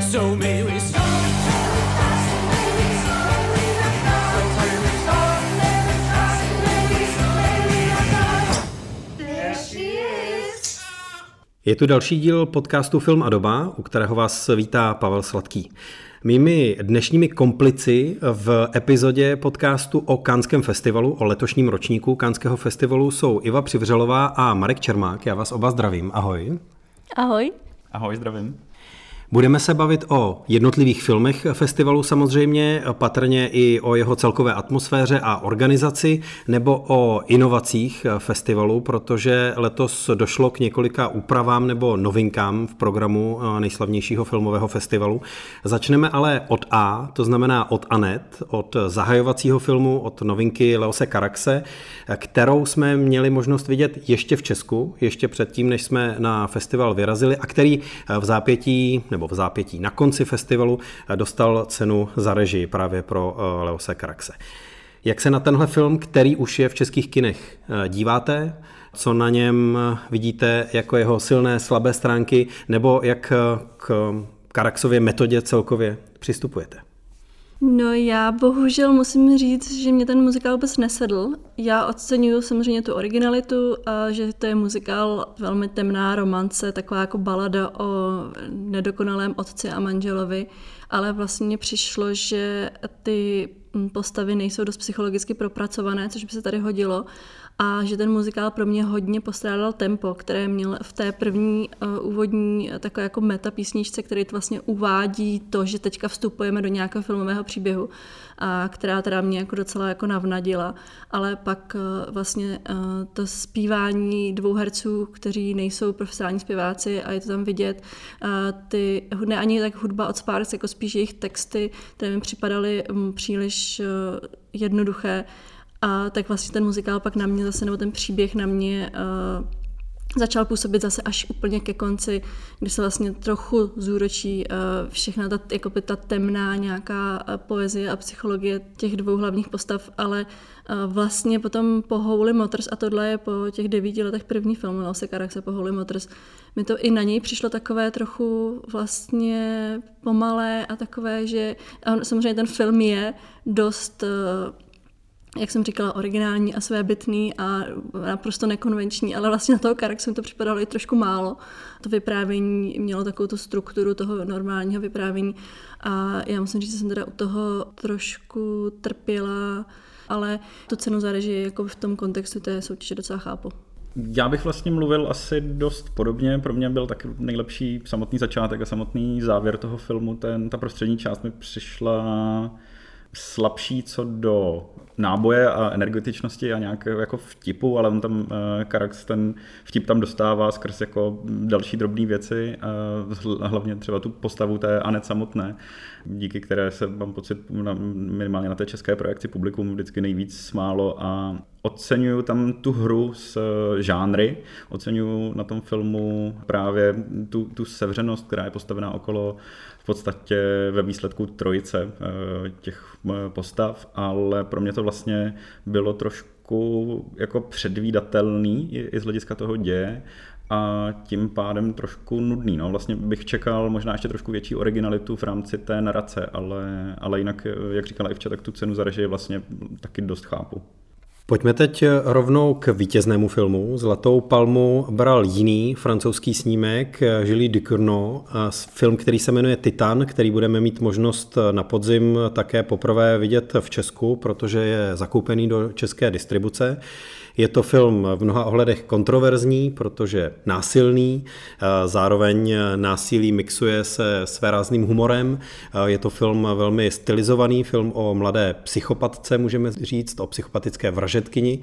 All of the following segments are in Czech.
So may we. Je tu další díl podcastu Film a doba, u kterého vás vítá Pavel Sladký. Mými dnešními komplici v epizodě podcastu o Kánském festivalu, o letošním ročníku Kánského festivalu jsou Iva Přivřelová a Marek Čermák. Já vás oba zdravím. Ahoj. Ahoj. Ahoj, zdravím. Budeme se bavit o jednotlivých filmech festivalu samozřejmě, patrně i o jeho celkové atmosféře a organizaci, nebo o inovacích festivalu, protože letos došlo k několika úpravám nebo novinkám v programu nejslavnějšího filmového festivalu. Začneme ale od A, to znamená od Anet, od zahajovacího filmu, od novinky Leose Karaxe, kterou jsme měli možnost vidět ještě v Česku, ještě předtím, než jsme na festival vyrazili a který v zápětí nebo v zápětí na konci festivalu dostal cenu za režii právě pro eh, Leose Karaxe. Jak se na tenhle film, který už je v českých kinech, eh, díváte? Co na něm vidíte jako jeho silné, slabé stránky, nebo jak eh, k Karaxově metodě celkově přistupujete? No já bohužel musím říct, že mě ten muzikál vůbec nesedl. Já oceňuju samozřejmě tu originalitu a že to je muzikál velmi temná romance, taková jako balada o nedokonalém otci a manželovi, ale vlastně přišlo, že ty postavy nejsou dost psychologicky propracované, což by se tady hodilo a že ten muzikál pro mě hodně postrádal tempo, které měl v té první uh, úvodní uh, takové jako meta písničce, který vlastně uvádí to, že teďka vstupujeme do nějakého filmového příběhu, a která teda mě jako docela jako navnadila, ale pak uh, vlastně uh, to zpívání dvou herců, kteří nejsou profesionální zpěváci a je to tam vidět, uh, ty, ne ani tak hudba od Sparks, jako spíš jejich texty, které mi připadaly um, příliš uh, jednoduché, a tak vlastně ten muzikál pak na mě zase, nebo ten příběh na mě uh, začal působit zase až úplně ke konci, kdy se vlastně trochu zúročí uh, všechna ta, jako ta temná nějaká uh, poezie a psychologie těch dvou hlavních postav, ale uh, vlastně potom po Holy Motors, a tohle je po těch devíti letech první film, jmenoval se se po Holy Motors, mi to i na něj přišlo takové trochu vlastně pomalé a takové, že a samozřejmě ten film je dost uh, jak jsem říkala, originální a svébytný a naprosto nekonvenční, ale vlastně na toho Karaxu mi to připadalo i trošku málo. To vyprávění mělo takovou tu strukturu toho normálního vyprávění a já musím říct, že jsem teda u toho trošku trpěla, ale tu cenu za režii jako v tom kontextu té soutěže docela chápu. Já bych vlastně mluvil asi dost podobně. Pro mě byl taky nejlepší samotný začátek a samotný závěr toho filmu. Ten, ta prostřední část mi přišla slabší co do náboje a energetičnosti a nějakého jako vtipu, ale on tam uh, Karax ten vtip tam dostává skrz jako další drobné věci, uh, hlavně třeba tu postavu té Anet samotné, díky které se mám pocit minimálně na té české projekci publikum vždycky nejvíc smálo a oceňuju tam tu hru s eh, žánry, oceňuju na tom filmu právě tu, tu sevřenost, která je postavená okolo podstatě ve výsledku trojice těch postav, ale pro mě to vlastně bylo trošku jako předvídatelný i z hlediska toho děje a tím pádem trošku nudný. No. Vlastně bych čekal možná ještě trošku větší originalitu v rámci té narace, ale, ale jinak, jak říkala Ivča, tak tu cenu za režii vlastně taky dost chápu. Pojďme teď rovnou k vítěznému filmu. Zlatou palmu bral jiný francouzský snímek Julie Ducournau, film, který se jmenuje Titan, který budeme mít možnost na podzim také poprvé vidět v Česku, protože je zakoupený do české distribuce. Je to film v mnoha ohledech kontroverzní, protože násilný, zároveň násilí mixuje se své rázným humorem. Je to film velmi stylizovaný, film o mladé psychopatce, můžeme říct, o psychopatické vražetkyni,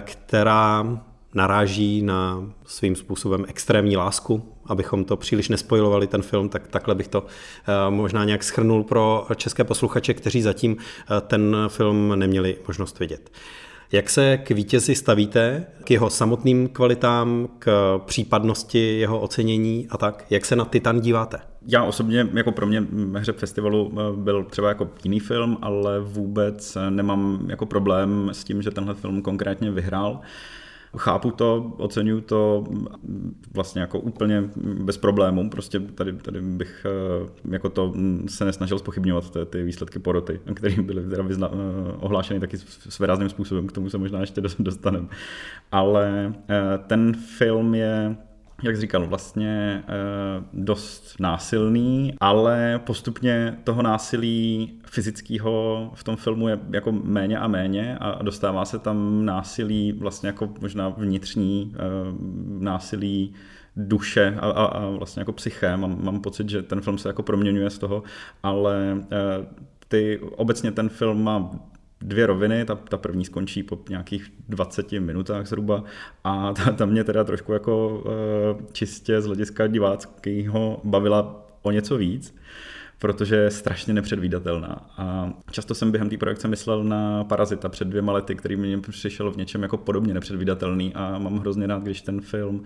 která naráží na svým způsobem extrémní lásku. Abychom to příliš nespojovali ten film, tak takhle bych to možná nějak schrnul pro české posluchače, kteří zatím ten film neměli možnost vidět. Jak se k vítězi stavíte, k jeho samotným kvalitám, k případnosti jeho ocenění a tak? Jak se na Titan díváte? Já osobně, jako pro mě hře festivalu eh, byl třeba jako jiný film, ale vůbec nemám jako problém s tím, že tenhle film konkrétně vyhrál. Chápu to, oceňuju to vlastně jako úplně bez problémů, prostě tady, tady bych jako to se nesnažil spochybňovat ty, ty výsledky poroty, které byly teda vyzna, ohlášeny taky svérázným způsobem, k tomu se možná ještě dostaneme. Ale ten film je jak říkal, vlastně eh, dost násilný, ale postupně toho násilí fyzického v tom filmu je jako méně a méně a dostává se tam násilí vlastně jako možná vnitřní eh, násilí duše a, a, a vlastně jako psyché. Mám, mám pocit, že ten film se jako proměňuje z toho, ale eh, ty, obecně ten film má dvě roviny, ta, ta první skončí po nějakých 20 minutách zhruba a ta, ta mě teda trošku jako uh, čistě z hlediska diváckého bavila o něco víc, protože je strašně nepředvídatelná. A často jsem během té projekce myslel na Parazita před dvěma lety, který mi přišel v něčem jako podobně nepředvídatelný a mám hrozně rád, když ten film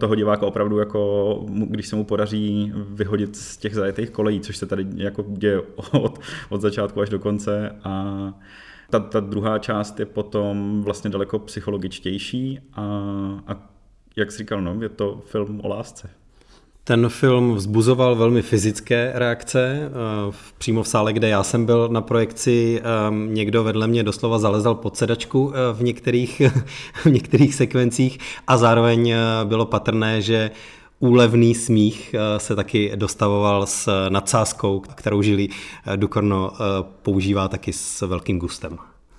toho diváka opravdu jako, když se mu podaří vyhodit z těch zajetých kolejí, což se tady jako děje od, od začátku až do konce a ta, ta druhá část je potom vlastně daleko psychologičtější a, a jak jsi říkal, no, je to film o lásce. Ten film vzbuzoval velmi fyzické reakce. Eh, přímo v sále, kde já jsem byl na projekci, ehm, někdo vedle mě doslova zalezal pod sedačku eh, v některých, v některých sekvencích a zároveň eh, bylo patrné, že úlevný smích se taky dostavoval s nadsázkou, kterou žili Dukorno používá taky s velkým gustem.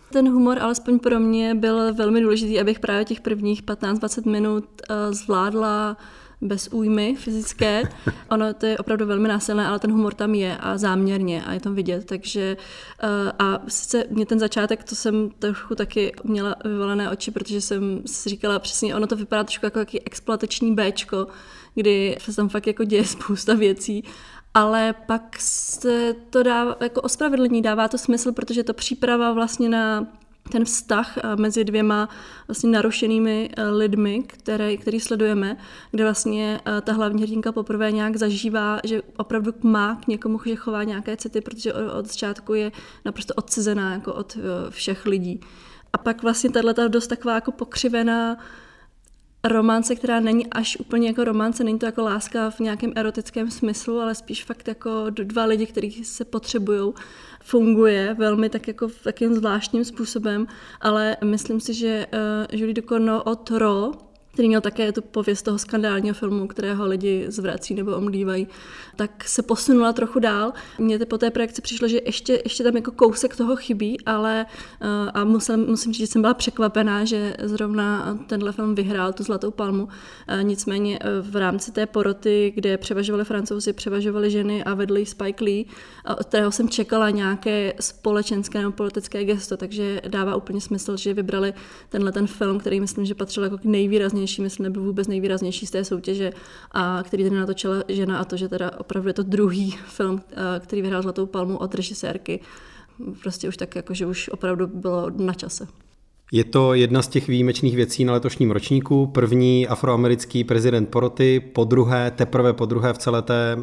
Ten humor, alespoň pro mě, byl velmi důležitý, abych právě těch prvních 15-20 minut zvládla bez újmy fyzické. Ono to je opravdu velmi násilné, ale ten humor tam je a záměrně a je tam vidět, takže eh, a sice mě ten začátek, to jsem trochu taky měla vyvolené oči, protože jsem si říkala přesně, ono to vypadá trošku jako jaký exploatační Bčko, kdy se tam fakt jako děje spousta věcí ale pak se to dá, jako ospravedlnění dává to smysl, protože to příprava vlastně na ten vztah eh, mezi dvěma vlastně narušenými eh, lidmi, které, který sledujeme, kde vlastně eh, ta hlavní hrdinka poprvé nějak zažívá, že opravdu má k někomu, že chová nějaké city, protože od začátku je naprosto odcizená jako od všech lidí. A pak vlastně tahle dost taková jako pokřivená romance, která není až úplně jako romance, není to jako láska v nějakém erotickém smyslu, ale spíš fakt jako dva lidi, kteří se potřebují, funguje velmi tak jako v takým zvláštním způsobem, ale myslím si, že uh, Julie Ducournau od Ro, který měl také tu pověst toho skandálního filmu, kterého lidi zvrací nebo omlívají, tak se posunula trochu dál. Mně po té projekci přišlo, že ještě, ještě tam jako kousek toho chybí, ale eh, a musím, musím říct, že jsem byla překvapená, že zrovna tenhle film vyhrál tu Zlatou palmu. Eh, nicméně eh, v rámci té poroty, kde převažovali francouzi, převažovali ženy a vedli Spike Lee, od kterého jsem čekala nějaké společenské nebo politické gesto, takže dává úplně smysl, že vybrali tenhle ten film, který myslím, že patřil jako k nejvýraznějším, myslím, nebyl vůbec nejvýraznější z té soutěže a který tedy natočila žena a to, že teda opravdu je to druhý film, eh, který vyhrál Zlatou palmu od režisérky. Prostě už tak jako, že už opravdu bylo na čase. Je to jedna z těch výjimečných věcí na letošním ročníku. První afroamerický prezident poroty, po druhé, teprve po druhé v celé té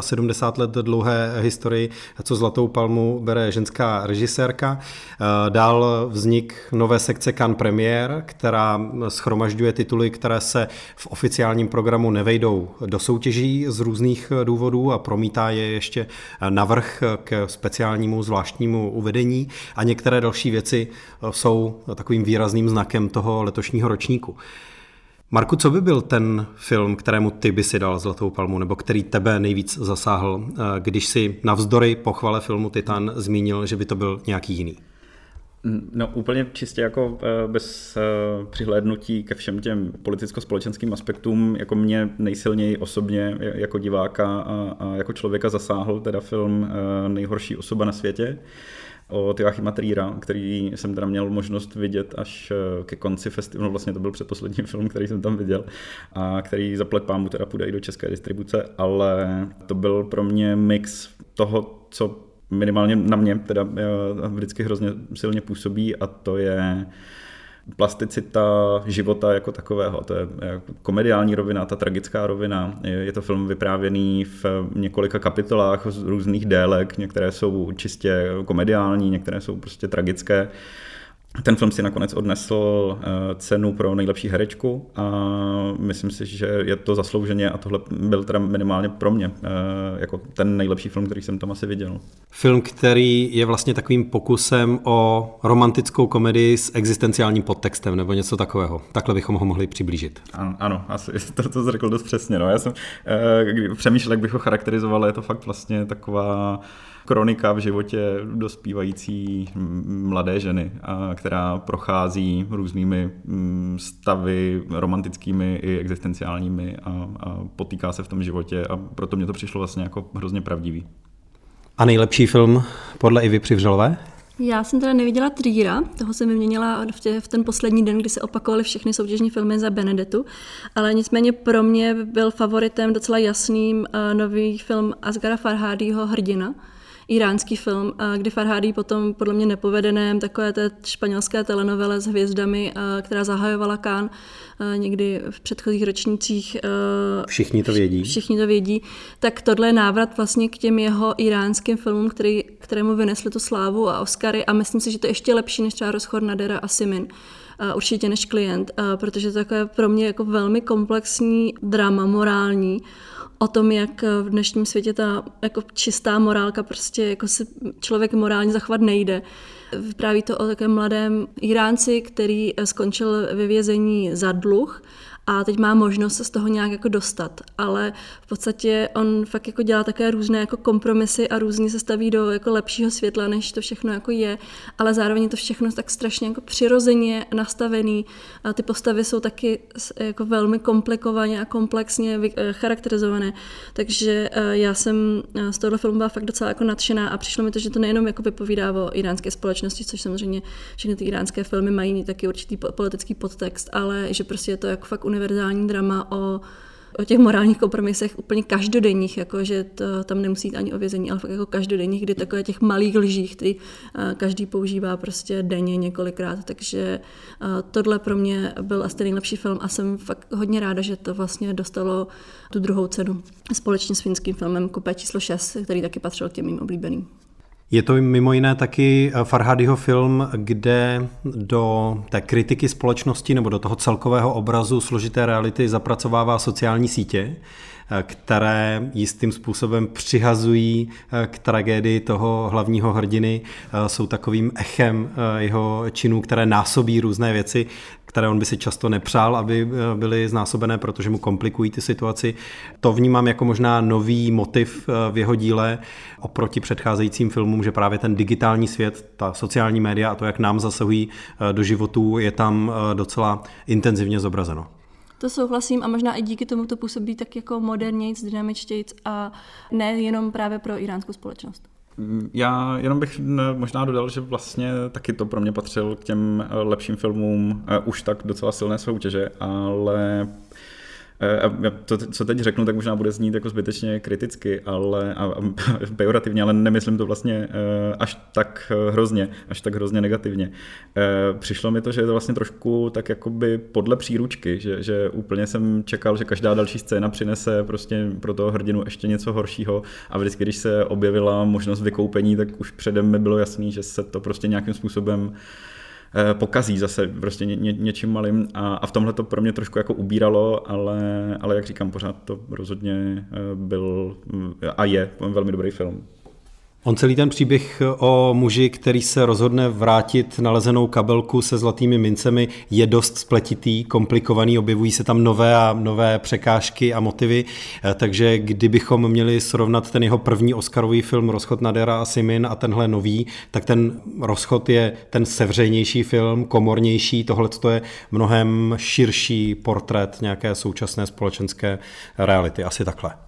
74 let dlouhé historii, co Zlatou palmu bere ženská režisérka. Eh, dál vznik nové sekce Cannes Premier, která schromažďuje tituly, které se v oficiálním programu nevejdou do soutěží z různých důvodů a promítá je ještě navrh k speciálnímu zvláštnímu uvedení a některé další věci jsou takovým výrazným znakem toho letošního ročníku. Marku, co by byl ten film, kterému ty by si dal Zlatou palmu, nebo který tebe nejvíc zasáhl, eh, když si navzdory pochvale filmu Titan zmínil, že by to byl nějaký jiný? No úplně čistě jako eh, bez eh, přihlédnutí ke všem těm politicko-společenským aspektům, jako mě nejsilněji osobně jako diváka a, a jako člověka zasáhl teda film Nejhorší osoba na světě od Joachima Trýra, který jsem teda měl možnost vidět až eh, ke konci festivalu, no vlastně to byl předposlední film, který jsem tam viděl a který zaplet pámu teda půjde i do české distribuce, ale to byl pro mě mix toho, co minimálně na mě teda eh, vždycky hrozně silně působí a to je plasticita života jako takového. To je komediální rovina, ta tragická rovina. Je to film vyprávěný v několika kapitolách z různých délek. Některé jsou čistě komediální, některé jsou prostě tragické. Ten film si nakonec odnesl eh, cenu pro nejlepší herečku a myslím si, že je to zaslouženě a tohle byl teda minimálně pro mě eh, jako ten nejlepší film, který jsem tam asi viděl. Film, který je vlastně takovým pokusem o romantickou komedii s existenciálním podtextem nebo něco takového. Takhle bychom ho mohli přiblížit. Ano, ano asi to, to řekl dost přesně. No. Já jsem uh, přemýšlel, jak bych ho charakterizoval, je to fakt vlastně taková kronika v životě dospívající mladé ženy, která prochází různými stavy romantickými i existenciálními a, a potýká se v tom životě a proto mě to přišlo vlastně jako hrozně pravdivý. A nejlepší film podle Ivy Přivřelové? Já jsem teda neviděla Trýra, toho jsem vyměnila v, tě, v ten poslední den, kdy se opakovaly všechny soutěžní filmy za Benedetu, ale nicméně pro mě byl favoritem docela jasným uh, nový film Asgara Farhádího Hrdina, iránský film, kdy Farhadi potom podle mě nepovedeném takové té španělské telenovele s hvězdami, která zahajovala Kán někdy v předchozích ročnících. Všichni to vědí. Všichni to vědí. Tak tohle je návrat vlastně k těm jeho iránským filmům, který, kterému vynesli tu slávu a Oscary a myslím si, že to je ještě lepší než třeba Rozchod Nadera a Simin. Určitě než klient, protože to je pro mě jako velmi komplexní drama morální, o tom, jak v dnešním světě ta jako čistá morálka prostě jako se člověk morálně zachovat nejde. Vypráví to o takém mladém Iránci, který skončil ve vězení za dluh a teď má možnost se z toho nějak jako dostat. Ale v podstatě on fakt jako dělá také různé jako kompromisy a různě se staví do jako lepšího světla, než to všechno jako je, ale zároveň je to všechno tak strašně jako přirozeně nastavený. A ty postavy jsou taky jako velmi komplikovaně a komplexně eh, charakterizované. Takže eh, já jsem eh, z tohohle filmu byla fakt docela jako nadšená a přišlo mi to, že to nejenom jako vypovídá o iránské společnosti, což samozřejmě všechny ty iránské filmy mají taky určitý politický podtext, ale že prostě je to jako fakt univerzální drama o o těch morálních kompromisech úplně každodenních, jako že to, tam nemusí jít ani o vězení, ale fakt jako každodenních, kdy takové těch malých lžích, který uh, každý používá prostě denně několikrát, takže uh, tohle pro mě byl asi nejlepší film a jsem fakt hodně ráda, že to vlastně dostalo tu druhou cenu společně s finským filmem Kupé číslo 6, který taky patřil k těm mým oblíbeným. Je to mimo jiné taky eh, Farhadiho film, kde do té kritiky společnosti nebo do toho celkového obrazu složité reality zapracovává sociální sítě, eh, které jistým způsobem přihazují eh, k tragédii toho hlavního hrdiny, jsou takovým echem jeho činů, které násobí různé věci které on by si často nepřál, aby eh, byly znásobené, protože mu komplikují ty situaci. To vnímám jako možná nový motiv eh, v jeho díle oproti předcházejícím filmům, že právě ten digitální svět, ta sociální média a to, jak nám zasahují eh, do životů, je tam docela intenzivně zobrazeno. To souhlasím a možná i díky tomu to působí tak jako modernějc, dynamičtějc a ne jenom právě pro iránskou společnost. Já jenom bych možná dodal, že vlastně taky to pro mě patřil k těm lepším filmům eh, už tak docela silné soutěže, ale Eh, to, co teď řeknu, tak možná bude znít jako zbytečně kriticky, ale a, a, pejorativně, ale nemyslím to vlastně eh, až tak eh, hrozně, až tak hrozně negativně. Přišlo mi to, že je to vlastně trošku tak jakoby podle příručky, že, že úplně jsem čekal, že každá další scéna přinese prostě pro toho hrdinu ještě něco horšího a vždycky, když se objevila možnost vykoupení, tak už předem mi bylo jasný, že se to prostě nějakým způsobem Eh, pokazí zase prostě ně, ně, něčím malým a, a v tomhle to pro mě trošku jako ubíralo, ale, ale jak říkám, pořád to rozhodně eh, byl a je velmi dobrý film. On celý ten příběh o muži, který se rozhodne vrátit nalezenou kabelku se zlatými mincemi, je dost spletitý, komplikovaný, objevují se tam nové a nové překážky a motivy, eh, takže kdybychom měli srovnat ten jeho první Oscarový film Rozchod Nadera a Simin a tenhle nový, tak ten Rozchod je ten sevřejnější film, komornější, tohle je mnohem širší portrét nějaké současné společenské reality, asi takhle.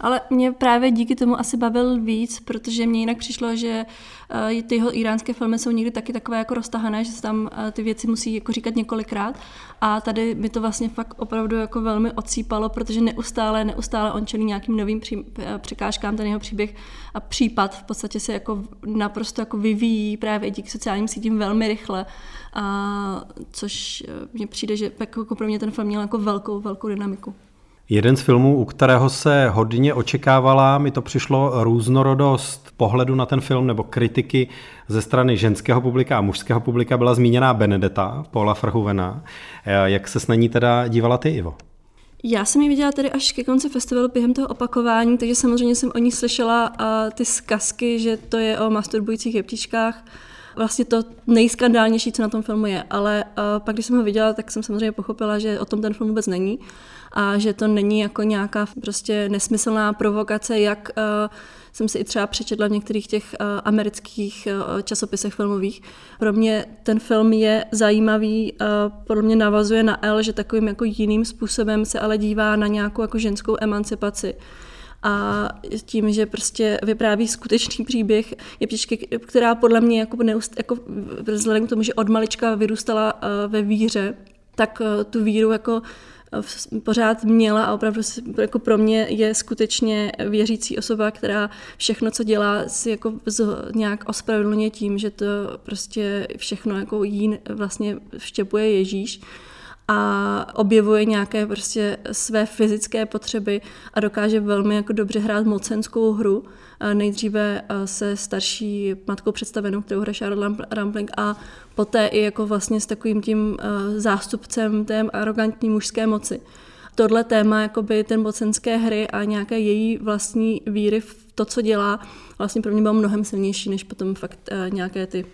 Ale mě právě díky tomu asi bavil víc, protože mě jinak přišlo, že uh, ty jeho iránské filmy jsou někdy taky takové jako roztahané, že se tam uh, ty věci musí jako říkat několikrát. A tady mi to vlastně fakt opravdu jako velmi ocípalo, protože neustále, neustále on čelí nějakým novým pří, eh, překážkám, ten jeho příběh a případ v podstatě se jako naprosto jako vyvíjí právě díky sociálním sítím velmi rychle. A což mně přijde, že jako pro mě ten film měl jako velkou, velkou dynamiku. Jeden z filmů, u kterého se hodně očekávala, mi to přišlo různorodost pohledu na ten film nebo kritiky ze strany ženského publika a mužského publika byla zmíněná Benedetta, Paula Frhuvena. Jak se s ní teda dívala ty, Ivo? Já jsem ji viděla tady až ke konci festivalu během toho opakování, takže samozřejmě jsem o ní slyšela uh, ty zkazky, že to je o masturbujících jeptičkách. Vlastně to nejskandálnější, co na tom filmu je. Ale uh, pak, když jsem ho viděla, tak jsem samozřejmě pochopila, že o tom ten film vůbec není a že to není jako nějaká prostě nesmyslná provokace, jak uh, jsem si i třeba přečetla v některých těch uh, amerických uh, časopisech filmových. Pro mě ten film je zajímavý, pro mě navazuje na L, že takovým jako jiným způsobem se ale dívá na nějakou jako ženskou emancipaci a tím, že prostě vypráví skutečný příběh je píčky, která podle mě jako, neust, jako vzhledem k tomu, že od malička vyrůstala ve víře, tak tu víru jako pořád měla a opravdu jako pro mě je skutečně věřící osoba, která všechno, co dělá, si jako nějak ospravedlně tím, že to prostě všechno jako jí vlastně vštěpuje Ježíš a objevuje nějaké prostě své fyzické potřeby a dokáže velmi jako dobře hrát mocenskou hru. Nejdříve se starší matkou představenou, kterou hraje Charlotte Rampling a poté i jako vlastně s takovým tím zástupcem té arrogantní mužské moci. Tohle téma, jakoby ten mocenské hry a nějaké její vlastní víry v to, co dělá, vlastně pro mě bylo mnohem silnější, než potom fakt nějaké ty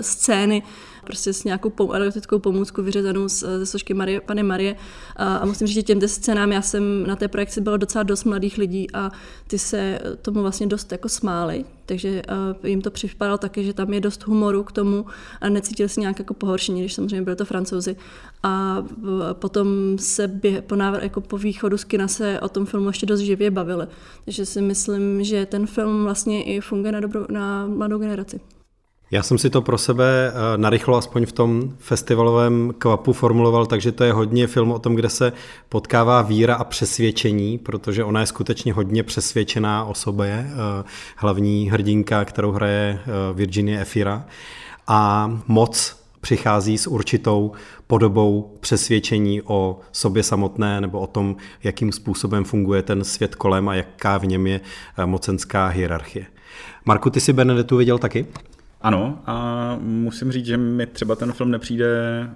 scény, prostě s nějakou erotickou pomůcku vyřezanou ze složky Marie, Pany Marie. A, a musím říct, že těmto scénám já jsem na té projekci bylo docela dost mladých lidí a ty se tomu vlastně dost jako smáli, takže jim to připadalo taky, že tam je dost humoru k tomu a necítili se nějak jako pohoršení, když samozřejmě byly to francouzi. A potom se bě, po, návr, jako po východu z kina se o tom filmu ještě dost živě bavili. Takže si myslím, že ten film vlastně i funguje na, dobro, na mladou generaci. Já jsem si to pro sebe eh, narychlo aspoň v tom festivalovém kvapu formuloval, takže to je hodně film o tom, kde se potkává víra a přesvědčení, protože ona je skutečně hodně přesvědčená o sobě, eh, hlavní hrdinka, kterou hraje eh, Virginie Efira. A moc přichází s určitou podobou přesvědčení o sobě samotné nebo o tom, jakým způsobem funguje ten svět kolem a jaká v něm je mocenská hierarchie. Marku, ty jsi Benedettu viděl taky? Ano, a musím říct, že mi třeba ten film nepřijde,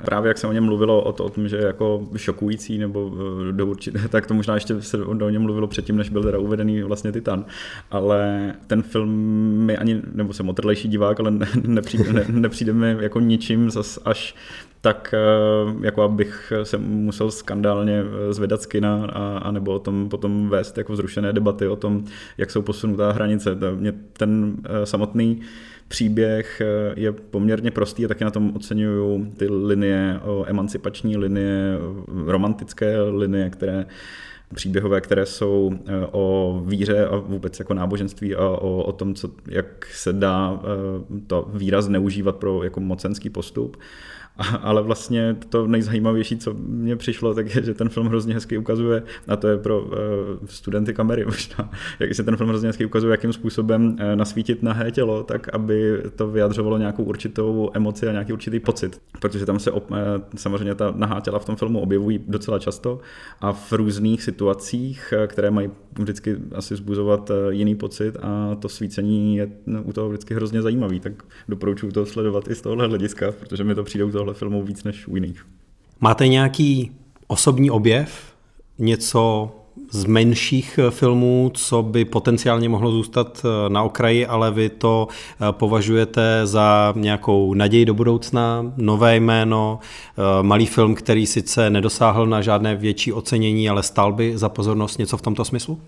právě jak se o něm mluvilo, o, to, o tom, že je jako šokující, nebo eh, do určitě, tak to možná ještě se o něm mluvilo předtím, než byl teda uvedený vlastně Titan. Ale ten film mi ani, nebo jsem otrlejší divák, ale nepřijde, ne, nepřijde mi jako ničím zas až tak eh, jako abych se musel skandálně eh, zvedat z kina a, a nebo o tom potom vést jako vzrušené debaty o tom, jak jsou posunutá hranice. Mě ten samotný příběh eh, je poměrně prostý a taky na tom oceňuju ty linie, emancipační linie, romantické linie, které příběhové, které jsou eh, o víře a vůbec jako náboženství a o, o tom, co, jak se dá eh, to víra zneužívat pro jako mocenský postup. Ale vlastně to nejzajímavější, co mně přišlo, tak je, že ten film hrozně hezky ukazuje, a to je pro uh, studenty kamery možná, jak se ten film hrozně hezky ukazuje, jakým způsobem uh, nasvítit nahé tělo, tak aby to vyjadřovalo nějakou určitou emoci a nějaký určitý pocit. Protože tam se op, uh, samozřejmě ta nahá těla v tom filmu objevují docela často a v různých situacích, které mají vždycky asi zbuzovat jiný pocit a to svícení je no, u toho vždycky hrozně zajímavý, tak doporučuji to sledovat i z tohohle hlediska, protože mi to přijde u toho tohle filmu víc než u jiných. Máte nějaký osobní objev? Něco z menších eh, filmů, co by potenciálně mohlo zůstat eh, na okraji, ale vy to eh, považujete za nějakou naději do budoucna, nové jméno, malý film, který sice nedosáhl na žádné větší ocenění, ale stál by za pozornost něco v tomto smyslu?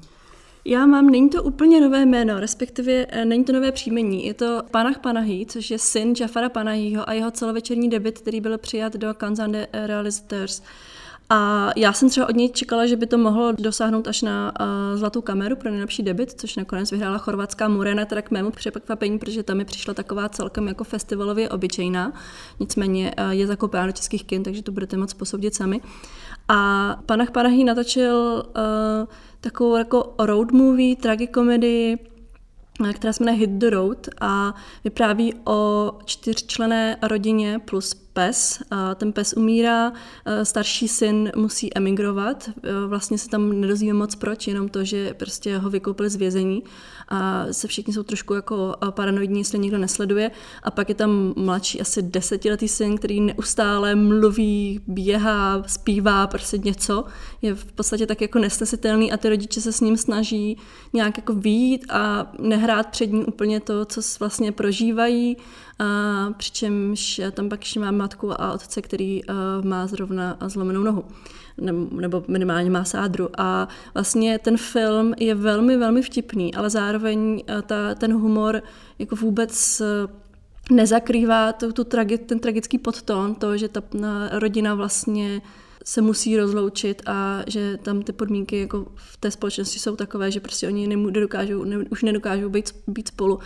Já mám, není to úplně nové jméno, respektive eh, není to nové příjmení. Je to Panach Panahi, což je syn Jafara Panahiho a jeho celovečerní debit, který byl přijat do Kanzande Realizators. A já jsem třeba od něj čekala, že by to mohlo dosáhnout až na uh, zlatou kameru pro nejlepší debit, což nakonec vyhrála chorvatská Murena, teda k mému překvapení, protože tam mi přišla taková celkem jako festivalově obyčejná. Nicméně uh, je zakoupená do českých kin, takže to budete moc posoudit sami. A Panach Panahi natočil uh, takovou jako road movie, tragikomedii, která se jmenuje Hit the Road a vypráví o čtyřčlené rodině plus pes. A ten pes umírá, starší syn musí emigrovat. Vlastně se tam nedozvíme moc proč, jenom to, že prostě ho vykoupili z vězení a se všichni jsou trošku jako paranoidní, jestli nikdo nesleduje. A pak je tam mladší asi desetiletý syn, který neustále mluví, běhá, zpívá prostě něco. Je v podstatě tak jako nesnesitelný a ty rodiče se s ním snaží nějak jako výjít a nehrát před ním úplně to, co vlastně prožívají. A přičemž tam pak ještě má matku a otce, který uh, má zrovna zlomenou nohu nebo minimálně má sádru. A vlastně ten film je velmi, velmi vtipný, ale zároveň ta, ten humor jako vůbec nezakrývá tu, tu tragi, ten tragický podtón, to, že ta rodina vlastně se musí rozloučit a že tam ty podmínky jako v té společnosti jsou takové, že prostě oni nedokážou, ne, už nedokážou být, být spolu.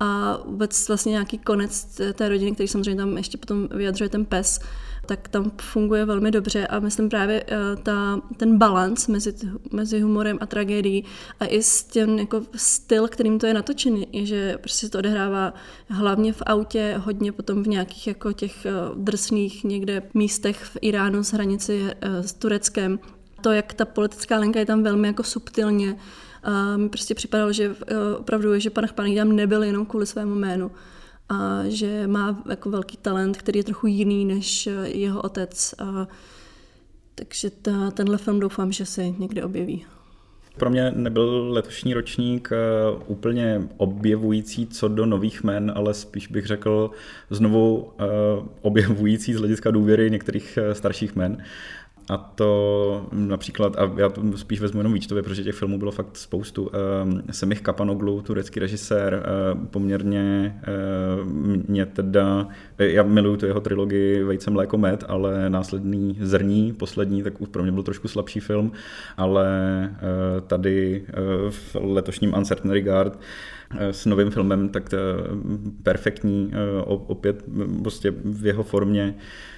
A vůbec vlastně nějaký konec té rodiny, který samozřejmě tam ještě potom vyjadřuje ten pes, tak tam funguje velmi dobře a myslím právě uh, ta, ten balans mezi, mezi humorem a tragédií a i s tím jako styl, kterým to je natočený, je, že prostě to odehrává hlavně v autě, hodně potom v nějakých jako těch uh, drsných někde místech v Iránu z hranici uh, s Tureckem. To, jak ta politická lenka je tam velmi jako subtilně mi prostě připadalo, že opravdu, že pan Chpaný tam nebyl jenom kvůli svému jménu a že má jako velký talent, který je trochu jiný než jeho otec. A, takže ta, tenhle film doufám, že se někde objeví. Pro mě nebyl letošní ročník uh, úplně objevující co do nových men, ale spíš bych řekl znovu uh, objevující z hlediska důvěry některých uh, starších men. A to například, a já to spíš vezmu jenom výčtově, protože těch filmů bylo fakt spoustu. Ehm, Semich Kapanoglu, turecký režisér, ehm, poměrně ehm, mě teda, já miluju tu jeho trilogii Vejce, mléko, med, ale následný Zrní, poslední, tak už pro mě byl trošku slabší film, ale tady v letošním Uncertain Regard s novým filmem, tak perfektní, opět prostě v jeho formě Eh,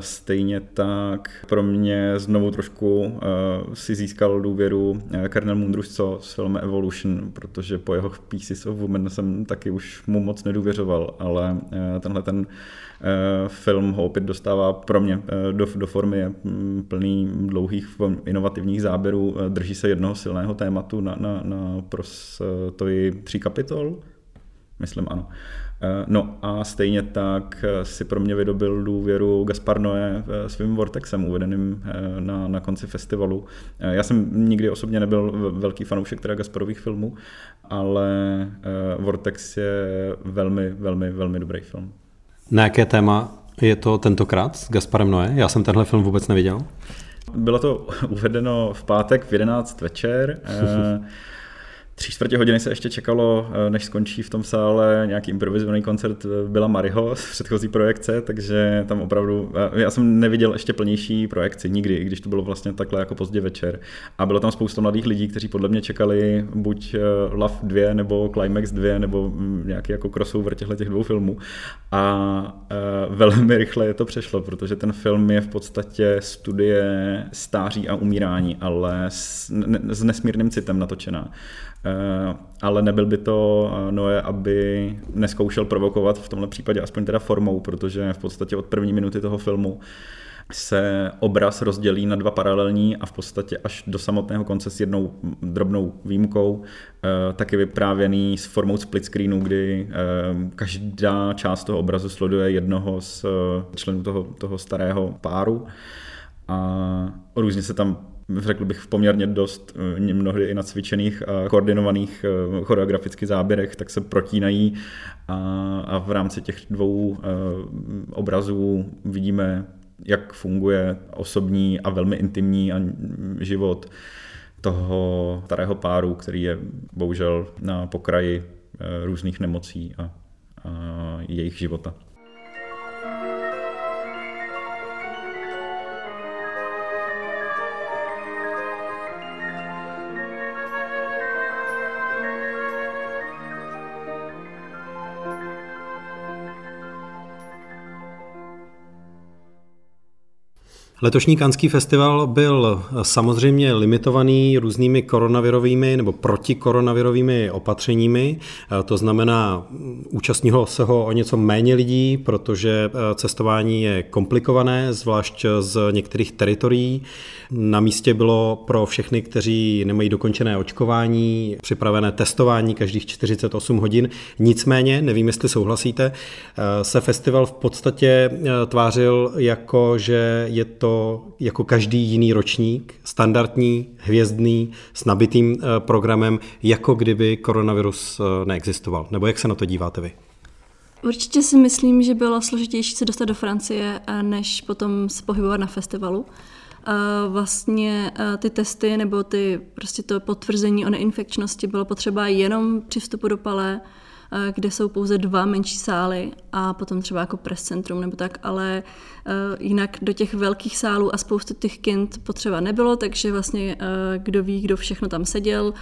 stejně tak pro mě znovu trošku eh, si získal důvěru eh, Kernel Mundrusco s filmem Evolution, protože po jeho Pieces of Woman jsem taky už mu moc nedůvěřoval, ale tenhle ten film ho opět dostává pro mě do, do formy, je mm, plný dlouhých inovativních záběrů, drží se jednoho silného tématu na, na, na prostoji tří kapitol, myslím ano. Eh, no a stejně tak eh, si pro mě vydobil důvěru Gaspar Noé eh, svým Vortexem uvedeným na, na konci festivalu. Já jsem nikdy osobně nebyl velký fanoušek teda Gasparových filmů, ale Vortex je velmi, velmi, velmi dobrý film. Na jaké téma je to tentokrát s Gasparem Noé? Já jsem tenhle film vůbec neviděl. Bylo to uvedeno v pátek v 11 večer. Tři čtvrtě hodiny se ještě čekalo, eh, než skončí v tom sále nějaký improvizovaný koncert eh, Byla Mariho z předchozí projekce, takže tam opravdu, eh, já jsem neviděl ještě plnější projekci nikdy, když to bylo vlastně takhle jako pozdě večer. A bylo tam spousta mladých lidí, kteří podle mě čekali buď Love 2 nebo Climax 2 nebo mm, nějaký jako crossover těchto těch dvou filmů. A velmi rychle je to přešlo, protože ten film je v podstatě studie stáří a umírání, ale s, s nesmírným citem natočená. Eh, ale nebyl by to eh, Noé, aby neskoušel provokovat v tomhle případě aspoň teda formou, protože v podstatě od první minuty toho filmu se obraz rozdělí na dva paralelní a v podstatě až do samotného konce s jednou drobnou výjimkou, eh, taky vyprávěný s formou split screenu, kdy každá část toho obrazu sleduje jednoho z členů toho, toho starého páru a různě se tam řekl bych, v poměrně dost eh, mnohdy i nacvičených a koordinovaných eh, choreografických záběrech, tak se protínají a, a v rámci těch dvou eh, obrazů vidíme, jak funguje osobní a velmi intimní život toho starého páru, který je bohužel na pokraji různých nemocí a, a jejich života. Letošní Kanský festival byl samozřejmě limitovaný různými koronavirovými nebo protikoronavirovými opatřeními. To znamená, účastnilo se ho o něco méně lidí, protože cestování je komplikované, zvlášť z některých teritorií. Na místě bylo pro všechny, kteří nemají dokončené očkování, připravené testování každých 48 hodin. Nicméně, nevím, jestli souhlasíte, se festival v podstatě tvářil jako, že je to jako každý jiný ročník, standardní, hvězdný, s nabitým eh, programem, jako kdyby koronavirus eh, neexistoval. Nebo jak se na to díváte vy? Určitě si myslím, že bylo složitější se dostat do Francie, eh, než potom se pohybovat na festivalu. Vlastně ty testy nebo ty prostě to potvrzení o neinfekčnosti bylo potřeba jenom při vstupu do palé, kde jsou pouze dva menší sály a potom třeba jako press centrum nebo tak, ale eh, jinak do těch velkých sálů a spoustu těch kind potřeba nebylo, takže vlastně eh, kdo ví, kdo všechno tam seděl.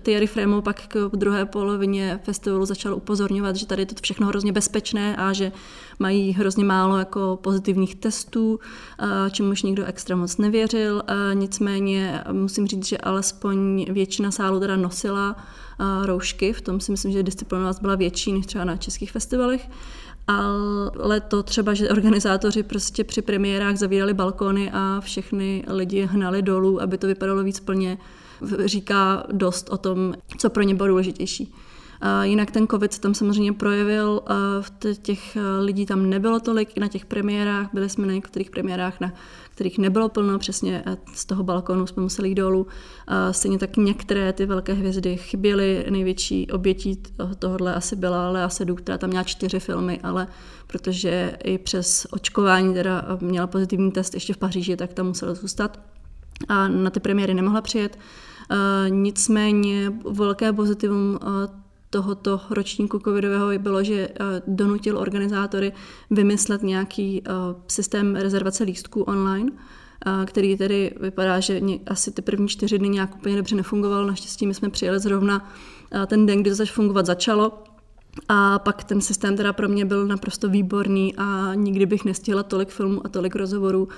Thierry Frémo pak k druhé polovině festivalu začal upozorňovat, že tady je to všechno hrozně bezpečné a že mají hrozně málo jako pozitivních testů, čemuž nikdo extra moc nevěřil. Nicméně musím říct, že alespoň většina sálů teda nosila roušky, v tom si myslím, že disciplinovanost byla větší než třeba na českých festivalech. Ale to třeba, že organizátoři prostě při premiérách zavírali balkony a všechny lidi hnali dolů, aby to vypadalo víc plně, říká dost o tom, co pro ně bylo důležitější. Jinak ten covid se tam samozřejmě projevil, v těch lidí tam nebylo tolik, i na těch premiérách, byli jsme na některých premiérách, na kterých nebylo plno, přesně z toho balkonu jsme museli jít dolů. Stejně tak některé ty velké hvězdy chyběly, největší obětí tohohle asi byla Lea Sedu, která tam měla čtyři filmy, ale protože i přes očkování teda měla pozitivní test ještě v Paříži, tak tam musela zůstat a na ty premiéry nemohla přijet. Nicméně velké pozitivum tohoto ročníku covidového bylo, že eh, donutil organizátory vymyslet nějaký eh, systém rezervace lístků online, eh, který tedy vypadá, že asi ty první čtyři dny nějak úplně dobře nefungoval. Naštěstí my jsme přijeli zrovna ten den, kdy to fungovat začalo, a pak ten systém teda pro mě byl naprosto výborný a nikdy bych nestihla tolik filmů a tolik rozhovorů,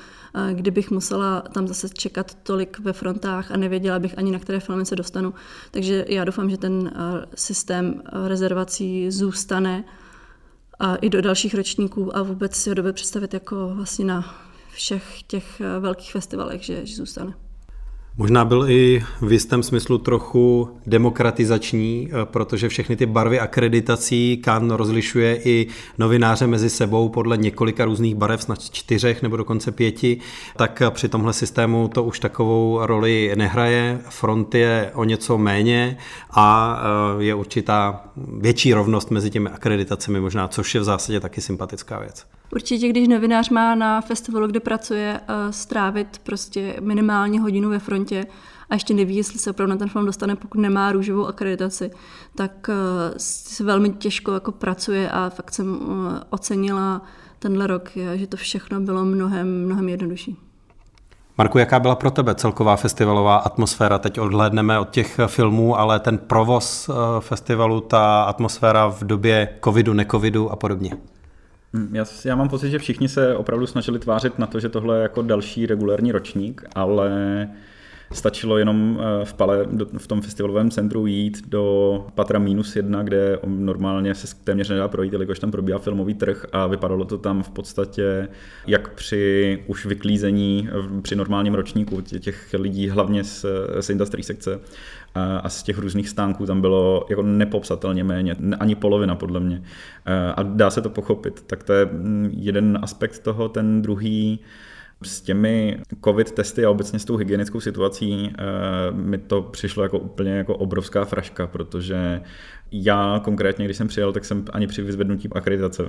kdybych musela tam zase čekat tolik ve frontách a nevěděla bych ani na které filmy se dostanu. Takže já doufám, že ten systém rezervací zůstane a i do dalších ročníků a vůbec si ho dobře představit jako vlastně na všech těch velkých festivalech, že, že zůstane. Možná byl i v jistém smyslu trochu demokratizační, eh, protože všechny ty barvy akreditací KAN rozlišuje i novináře mezi sebou podle několika různých barev, snad čtyřech nebo dokonce pěti, tak při tomhle systému to už takovou roli nehraje. Front je o něco méně a eh, je určitá větší rovnost mezi těmi akreditacemi možná, což je v zásadě taky sympatická věc. Určitě, když novinář má na festivalu, kde pracuje, eh, strávit prostě minimálně hodinu ve frontě a ještě neví, jestli se opravdu na ten film dostane, pokud nemá růžovou akreditaci, tak eh, se velmi těžko jako pracuje a fakt jsem eh, ocenila tenhle rok, že to všechno bylo mnohem, mnohem jednodušší. Marku, jaká byla pro tebe celková festivalová atmosféra? Teď odhlédneme od těch filmů, ale ten provoz festivalu, ta atmosféra v době covidu, necovidu a podobně. Hm, já, já mám pocit, že všichni se opravdu snažili tvářit na to, že tohle je jako další regulární ročník, ale stačilo jenom eh, v Pale, v tom festivalovém centru jít do patra minus jedna, kde normálně se téměř nedá projít, jelikož tam probíhá filmový trh a vypadalo to tam v podstatě jak při už vyklízení při normálním ročníku těch lidí, hlavně z, z industry sekce a z těch různých stánků tam bylo jako nepopsatelně méně, ani polovina podle mě. A dá se to pochopit. Tak to je mm, jeden aspekt toho, ten druhý s těmi covid testy a obecně s tou hygienickou situací eh, mi to přišlo jako úplně jako obrovská fraška, protože já konkrétně, když jsem přijel, tak jsem ani při vyzvednutí akreditace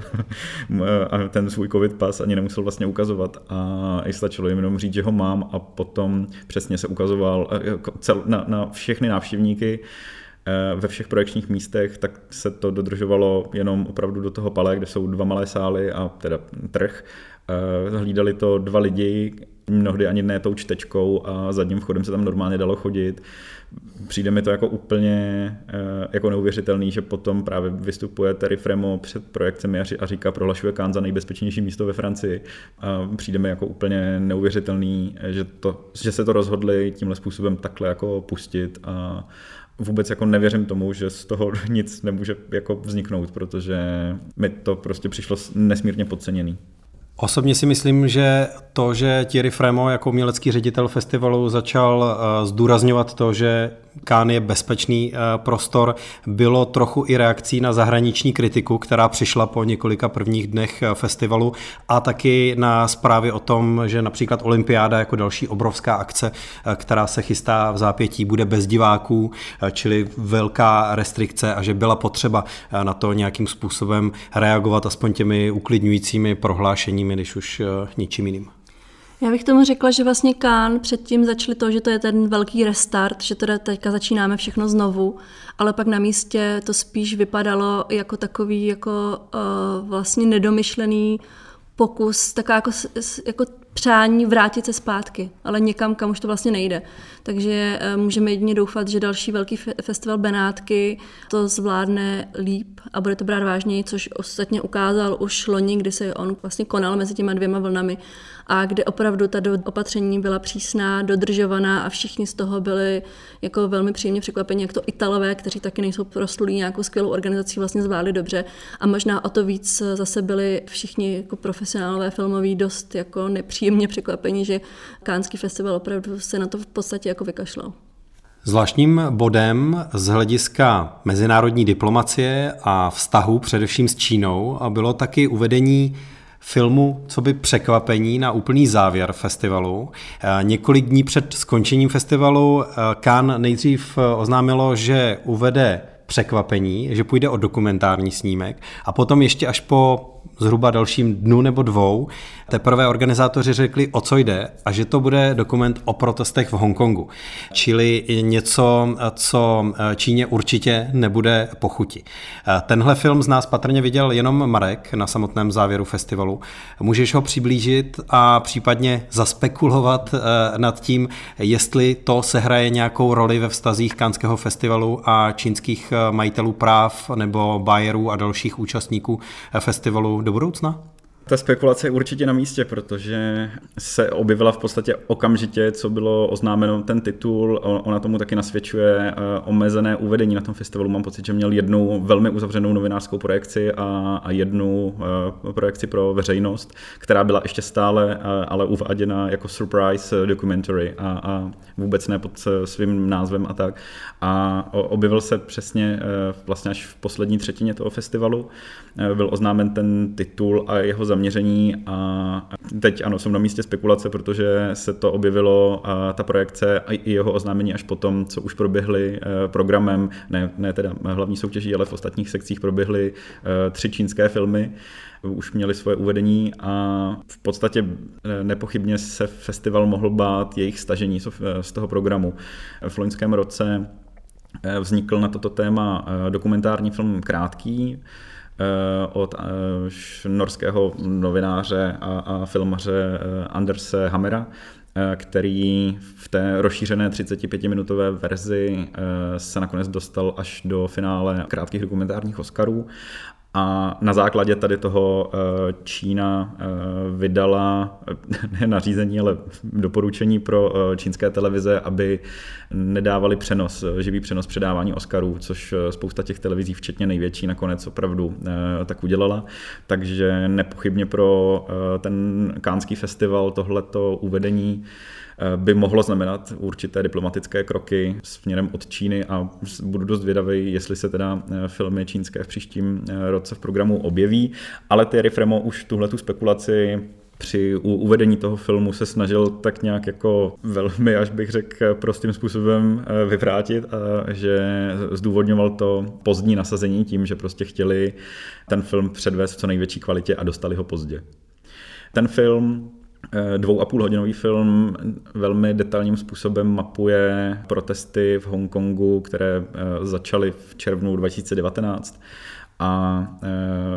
a ten svůj covid pas ani nemusel vlastně ukazovat a i stačilo jim jenom říct, že ho mám a potom přesně se ukazoval eh, jako na, na všechny návštěvníky eh, ve všech projekčních místech, tak se to dodržovalo jenom opravdu do toho pale, kde jsou dva malé sály a teda trh Eh, hlídali to dva lidi mnohdy ani ne tou čtečkou a zadním vchodem se tam normálně dalo chodit. Přijde mi to jako úplně eh, jako neuvěřitelný, že potom právě vystupuje Terry Fremo před projekcemi a říká, prohlašuje Cannes za nejbezpečnější místo ve Francii. A přijde mi jako úplně neuvěřitelný, že, to, že se to rozhodli tímhle způsobem takhle jako pustit a, vůbec jako nevěřím tomu, že z toho nic nemůže jako vzniknout, protože mi to prostě přišlo nesmírně podceněný. Osobně si myslím, že to, že Thierry Fremo jako umělecký ředitel festivalu začal eh, zdůrazňovat to, že Kán je bezpečný eh, prostor, bylo trochu i reakcí na zahraniční kritiku, která přišla po několika prvních dnech eh, festivalu a taky na zprávy o tom, že například Olympiáda jako další obrovská akce, která se chystá v zápětí, bude bez diváků, čili velká restrikce a že byla potřeba na to nějakým způsobem reagovat aspoň těmi uklidňujícími prohlášeními, když už ničím jiným. Já bych tomu řekla, že vlastně Kán předtím začali to, že to je ten velký restart, že teda teďka začínáme všechno znovu, ale pak na místě to spíš vypadalo jako takový jako uh, vlastně nedomyšlený pokus, taková jako, jako přání vrátit se zpátky, ale někam, kam už to vlastně nejde. Takže eh, můžeme jedině doufat, že další velký festival Benátky to zvládne líp a bude to brát vážněji, což ostatně ukázal už loni, kdy se on vlastně konal mezi těma dvěma vlnami a kde opravdu ta opatření byla přísná, dodržovaná a všichni z toho byli jako velmi příjemně překvapeni, jak to Italové, kteří taky nejsou proslulí nějakou skvělou organizací, vlastně zvládli dobře a možná o to víc zase byli všichni jako profesionálové filmoví dost jako nepříjemně překvapeni, že Kánský festival opravdu se na to v podstatě jako vykašlal. Zvláštním bodem z hlediska mezinárodní diplomacie a vztahu především s Čínou bylo taky uvedení filmu co by překvapení na úplný závěr festivalu. Eh, několik dní před skončením festivalu eh, Cannes nejdřív eh, oznámilo, že uvede překvapení, že půjde o dokumentární snímek a potom ještě až po zhruba dalším dnu nebo dvou teprve organizátoři řekli, o co jde a že to bude dokument o protestech v Hongkongu. Čili něco, co Číně určitě nebude pochuti. Tenhle film z nás patrně viděl jenom Marek na samotném závěru festivalu. Můžeš ho přiblížit a případně zaspekulovat eh, nad tím, jestli to sehraje nějakou roli ve vztazích Kanského festivalu a čínských eh, majitelů práv nebo Bayerů a dalších účastníků eh, festivalu do budoucna? Ta spekulace je určitě na místě, protože se objevila v podstatě okamžitě, co bylo oznámeno ten titul. Ona tomu taky nasvědčuje eh, omezené uvedení na tom festivalu. Mám pocit, že měl jednu velmi uzavřenou novinářskou projekci a, jednu eh, projekci pro veřejnost, která byla ještě stále eh, ale uváděna jako surprise documentary a, a vůbec ne pod svým názvem a tak. A objevil se přesně vlastně až v poslední třetině toho festivalu. Byl oznámen ten titul a jeho zaměření a teď ano, jsem na místě spekulace, protože se to objevilo a ta projekce a i jeho oznámení až potom, co už proběhly eh, programem, ne, ne teda hlavní soutěží, ale v ostatních sekcích proběhly eh, tři čínské filmy už měli svoje uvedení a v podstatě eh, nepochybně se festival mohl bát jejich stažení z toho programu. V loňském roce vznikl na toto téma dokumentární film Krátký, od eh, norského novináře a, filmaře eh, Anderse Hamera, který v té rozšířené 35-minutové verzi se nakonec dostal až do finále krátkých dokumentárních Oscarů a na základě tady toho eh, Čína eh, vydala ne nařízení, ale doporučení pro eh, čínské televize, aby nedávali přenos, živý přenos předávání Oscarů, což spousta těch televizí, včetně největší, nakonec opravdu tak udělala. Takže nepochybně pro ten kánský festival tohleto uvedení by mohlo znamenat určité diplomatické kroky směrem od Číny a budu dost vědavý, jestli se teda eh, filmy čínské v příštím eh, roce v programu objeví, ale Thierry Fremo už tuhle tu spekulaci při uvedení toho filmu se snažil tak nějak jako velmi, až bych řekl, prostým způsobem eh, vyvrátit a že zdůvodňoval to pozdní nasazení tím, že prostě chtěli ten film předvést v co největší kvalitě a dostali ho pozdě. Ten film dvou a půl hodinový film velmi detailním způsobem mapuje protesty v Hongkongu, které eh, začaly v červnu 2019 a eh,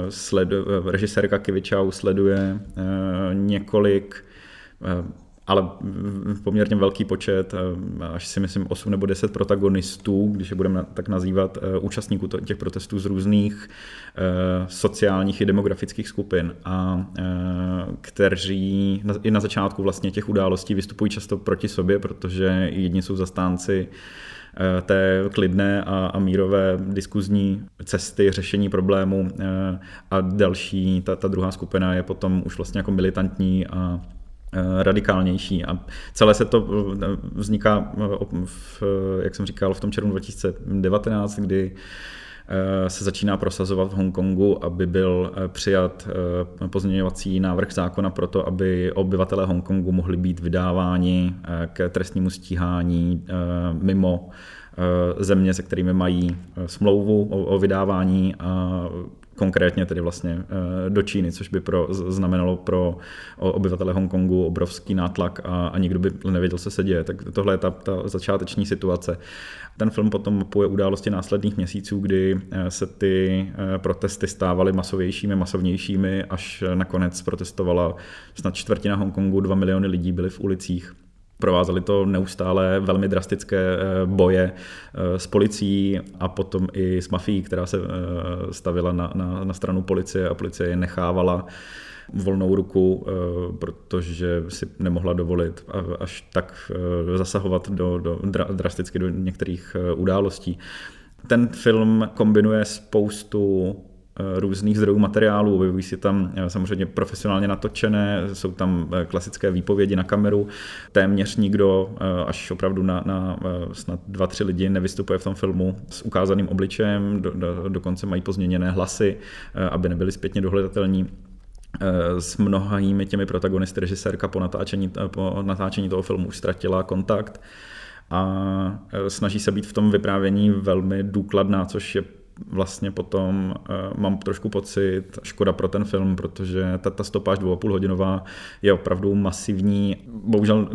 sledu, režisérka Kivičau sleduje několik ale poměrně velký počet, až si myslím 8 nebo 10 protagonistů, když je budeme tak nazývat, účastníků těch protestů z různých sociálních i demografických skupin. A kteří i na začátku vlastně těch událostí vystupují často proti sobě, protože jedni jsou zastánci Eh, té klidné a, a mírové diskuzní cesty řešení problému eh, a další, ta, ta druhá skupina je potom už vlastně jako militantní a eh, radikálnější. A celé se to vzniká, v, jak jsem říkal, v tom červnu 2019, kdy se začíná prosazovat v Hongkongu, aby byl přijat pozměňovací návrh zákona pro to, aby obyvatelé Hongkongu mohli být vydáváni k trestnímu stíhání mimo země, se kterými mají smlouvu o, vydávání a konkrétně tedy vlastně do Číny, což by pro, znamenalo pro obyvatele Hongkongu obrovský nátlak a, a nikdo by nevěděl, co se děje. Tak tohle je ta, ta začáteční situace. Ten film potom mapuje události následných měsíců, kdy eh, se ty eh, protesty stávaly masovějšími, masovnějšími, až nakonec protestovala snad čtvrtina Hongkongu, dva miliony lidí byly v ulicích. Provázely to neustále velmi drastické eh, boje s policií a potom i s mafií, která se stavila na, na, na stranu policie a policie je nechávala volnou ruku, eh, protože si nemohla dovolit až tak eh, zasahovat do, do, drasticky do některých eh, událostí. Ten film kombinuje spoustu různých zdrojů materiálů, objevují si tam samozřejmě profesionálně natočené, jsou tam klasické výpovědi na kameru, téměř nikdo, až opravdu na, na snad dva, tři lidi nevystupuje v tom filmu s ukázaným obličejem, do, do, dokonce mají pozměněné hlasy, aby nebyly zpětně dohledatelní. Eh, s mnohými těmi protagonisty režisérka po natáčení, eh, po natáčení toho filmu už ztratila kontakt a eh, snaží se být v tom vyprávění velmi důkladná, což je vlastně potom uh, mám trošku pocit škoda pro ten film, protože ta, ta stopáž dvou a půl hodinová je opravdu masivní. Bohužel, uh,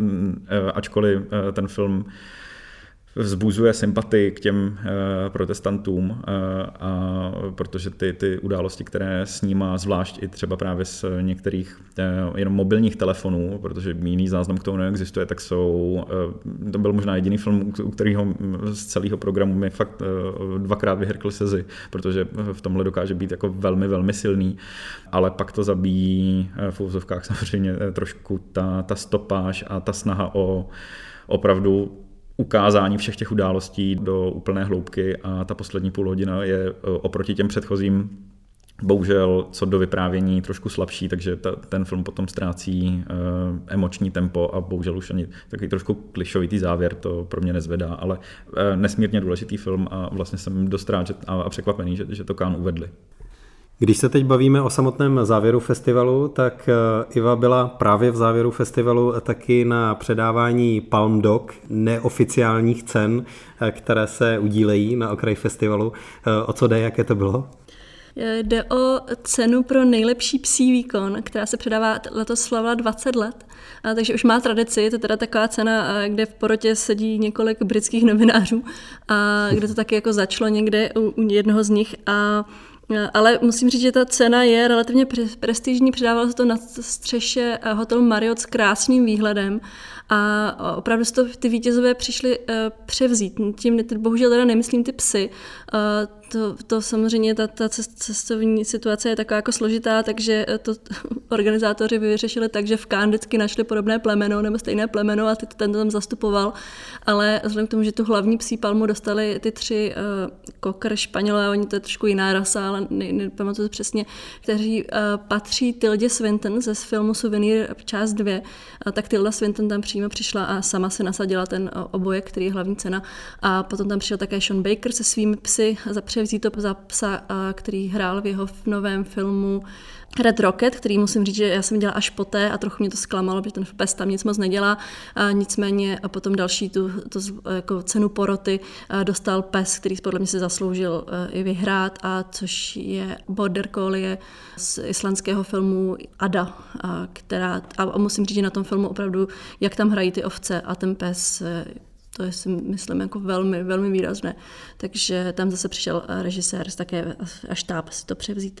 ačkoliv uh, ten film vzbuzuje sympatii k těm eh, protestantům, eh, a protože ty, ty události, které snímá, zvlášť i třeba právě z některých eh, jenom mobilních telefonů, protože jiný záznam k tomu neexistuje, tak jsou, to byl možná jediný film, u kterého z celého programu mi fakt dvakrát vyhrkl sezy, protože v tomhle dokáže být jako velmi, velmi silný, ale pak to zabíjí v úzovkách samozřejmě trošku ta, ta stopáž a ta snaha o opravdu ukázání všech těch událostí do úplné hloubky a ta poslední půl hodina je e, oproti těm předchozím bohužel co do vyprávění trošku slabší, takže ta, ten film potom ztrácí uh, emoční tempo a bohužel už ani takový trošku klišovitý závěr to pro mě nezvedá, ale uh, nesmírně důležitý film a vlastně jsem dost rád a, a překvapený, že, že to Kán uvedli. Když se teď bavíme o samotném závěru festivalu, tak eh, Iva byla právě v závěru festivalu taky na předávání Palm Dog, neoficiálních cen, eh, které se udílejí na okraji festivalu. Eh, o co jde, jaké to bylo? Jde o cenu pro nejlepší psí výkon, která se předává letos slavila 20 let, a takže už má tradici, je to teda taková cena, kde v porotě sedí několik britských novinářů, a kde to taky jako začalo někde u jednoho z nich a ale musím říct, že ta cena je relativně prestižní. Předávalo se to na střeše eh, hotelu Marriott s krásným výhledem a opravdu to ty vítězové přišli eh, převzít. Tím bohužel teda nemyslím ty psy, eh, to, to samozřejmě, ta, ta cestovní situace je taková jako složitá, takže eh, to organizátoři vyřešili tak, že v Kán vždycky našli podobné plemeno nebo stejné plemeno a ty ten tam zastupoval, ale vzhledem k tomu, že tu hlavní psí palmu dostali ty tři uh, kokr španělé, oni to je trošku jiná rasa, ale nepamatuju přesně, kteří uh, patří Tildě Swinton ze filmu Souvenir část 2, uh, tak Tilda Swinton tam přímo přišla a sama se nasadila ten obojek, který je hlavní cena. A potom tam přišel také Sean Baker se svými psy za převzít to za psa, který hrál v jeho novém filmu Red Rocket, který musím říct, že já jsem dělala až poté a trochu mě to zklamalo, protože ten pes tam nic moc nedělá. A nicméně a potom další tu, tu jako cenu poroty dostal pes, který podle mě se zasloužil i vyhrát, a což je Border Collie z islandského filmu Ada, a která, a musím říct, že na tom filmu opravdu, jak tam hrají ty ovce a ten pes To je si myslím jako velmi, velmi výrazné. Takže tam zase přišel režisér také a štáb si to převzít.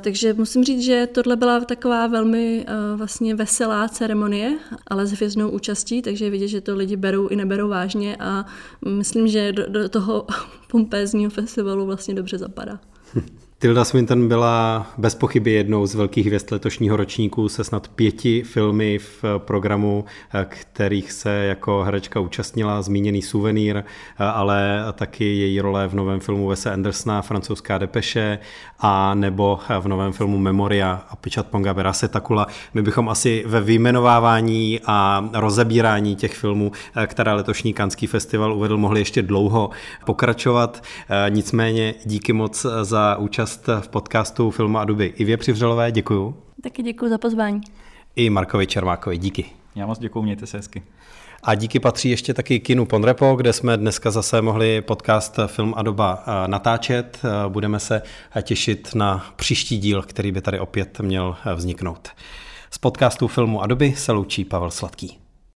Takže musím říct, že tohle byla taková velmi vlastně veselá ceremonie, ale s hvězdnou účastí, takže vidět, že to lidi berou i neberou vážně a myslím, že do, do toho pompézního festivalu vlastně dobře zapadá. Tilda Swinton byla bez pochyby jednou z velkých hvězd letošního ročníku se snad pěti filmy v programu, kterých se jako herečka účastnila, zmíněný suvenýr, ale taky její role v novém filmu Wese Andersona, francouzská depeše, a nebo v novém filmu Memoria a Pičat Pongabera Setakula. My bychom asi ve vyjmenovávání a rozebírání těch filmů, které letošní Kanský festival uvedl, mohli ještě dlouho pokračovat. Nicméně díky moc za účast účast v podcastu Filmu a Duby. Ivě Přivřelové, děkuju. Taky děkuji za pozvání. I Markovi Čermákovi, díky. Já moc děkuji, mějte se hezky. A díky patří ještě taky kinu Ponrepo, kde jsme dneska zase mohli podcast Film a doba eh, natáčet. Eh, budeme se těšit na příští díl, který by tady opět měl eh, vzniknout. Z podcastu Filmu a doby se loučí Pavel Sladký.